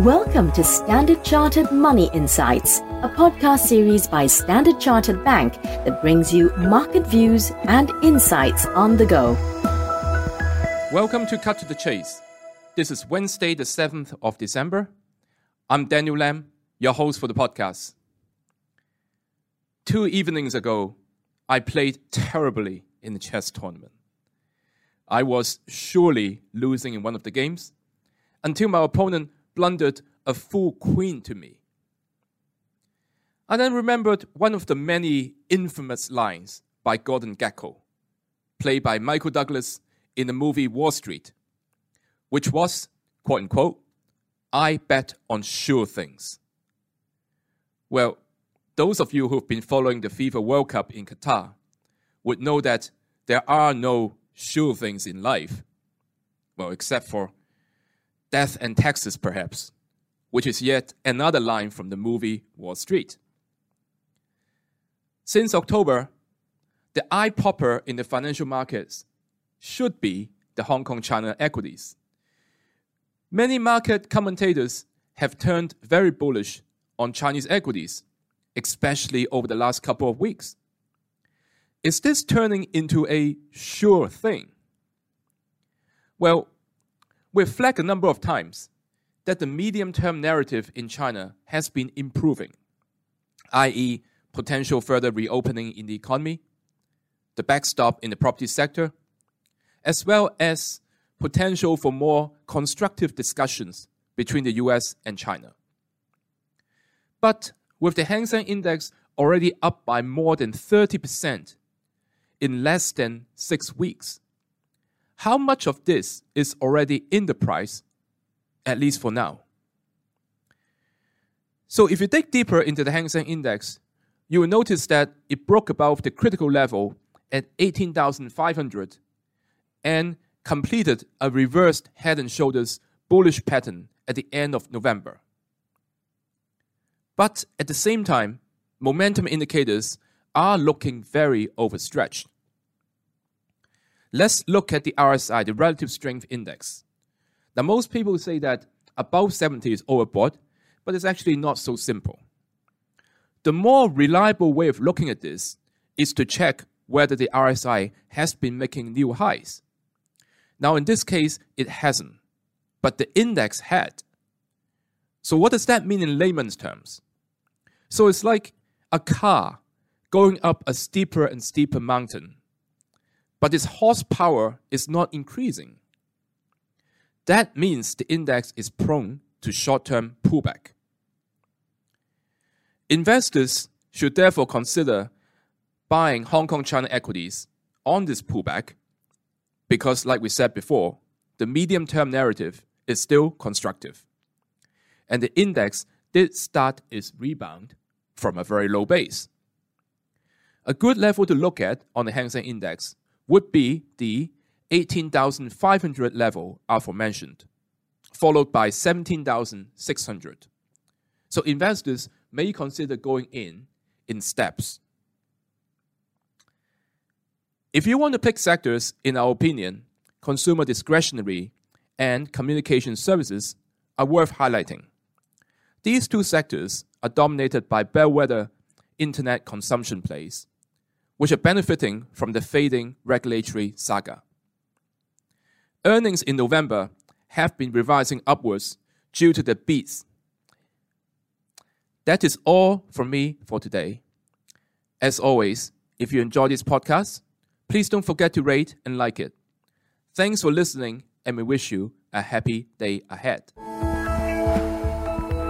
Welcome to Standard Chartered Money Insights, a podcast series by Standard Chartered Bank that brings you market views and insights on the go. Welcome to Cut to the Chase. This is Wednesday, the 7th of December. I'm Daniel Lam, your host for the podcast. Two evenings ago, I played terribly in the chess tournament. I was surely losing in one of the games until my opponent blundered a full queen to me. I then remembered one of the many infamous lines by Gordon Gekko, played by Michael Douglas in the movie Wall Street, which was, quote unquote, I bet on sure things. Well, those of you who've been following the FIFA World Cup in Qatar would know that there are no sure things in life. Well, except for death and taxes, perhaps, which is yet another line from the movie Wall Street. Since October, the eye popper in the financial markets should be the Hong Kong China equities. Many market commentators have turned very bullish on Chinese equities, especially over the last couple of weeks. Is this turning into a sure thing? Well, We've flagged a number of times that the medium term narrative in China has been improving, i.e., potential further reopening in the economy, the backstop in the property sector, as well as potential for more constructive discussions between the US and China. But with the Hang Seng Index already up by more than 30% in less than six weeks, how much of this is already in the price, at least for now? So if you dig deeper into the Hang Seng Index, you will notice that it broke above the critical level at 18,500 and completed a reversed head and shoulders bullish pattern at the end of November. But at the same time, momentum indicators are looking very overstretched. Let's look at the RSI, the Relative Strength Index. Now, most people say that above 70 is overbought, but it's actually not so simple. The more reliable way of looking at this is to check whether the RSI has been making new highs. Now, in this case, it hasn't, but the index had. So, what does that mean in layman's terms? So, it's like a car going up a steeper and steeper mountain but its horsepower is not increasing. That means the index is prone to short term pullback. Investors should therefore consider buying Hong Kong China equities on this pullback because, like we said before, the medium term narrative is still constructive. And the index did start its rebound from a very low base. A good level to look at on the Hang Seng Index would be the 18,500 level aforementioned, followed by 17,600. So investors may consider going in in steps. If you want to pick sectors, in our opinion, consumer discretionary and communication services are worth highlighting. These two sectors are dominated by bellwether internet consumption plays which are benefiting from the fading regulatory saga. Earnings in November have been revising upwards due to the beats. That is all from me for today. As always, if you enjoy this podcast, please don't forget to rate and like it. Thanks for listening, and we wish you a happy day ahead.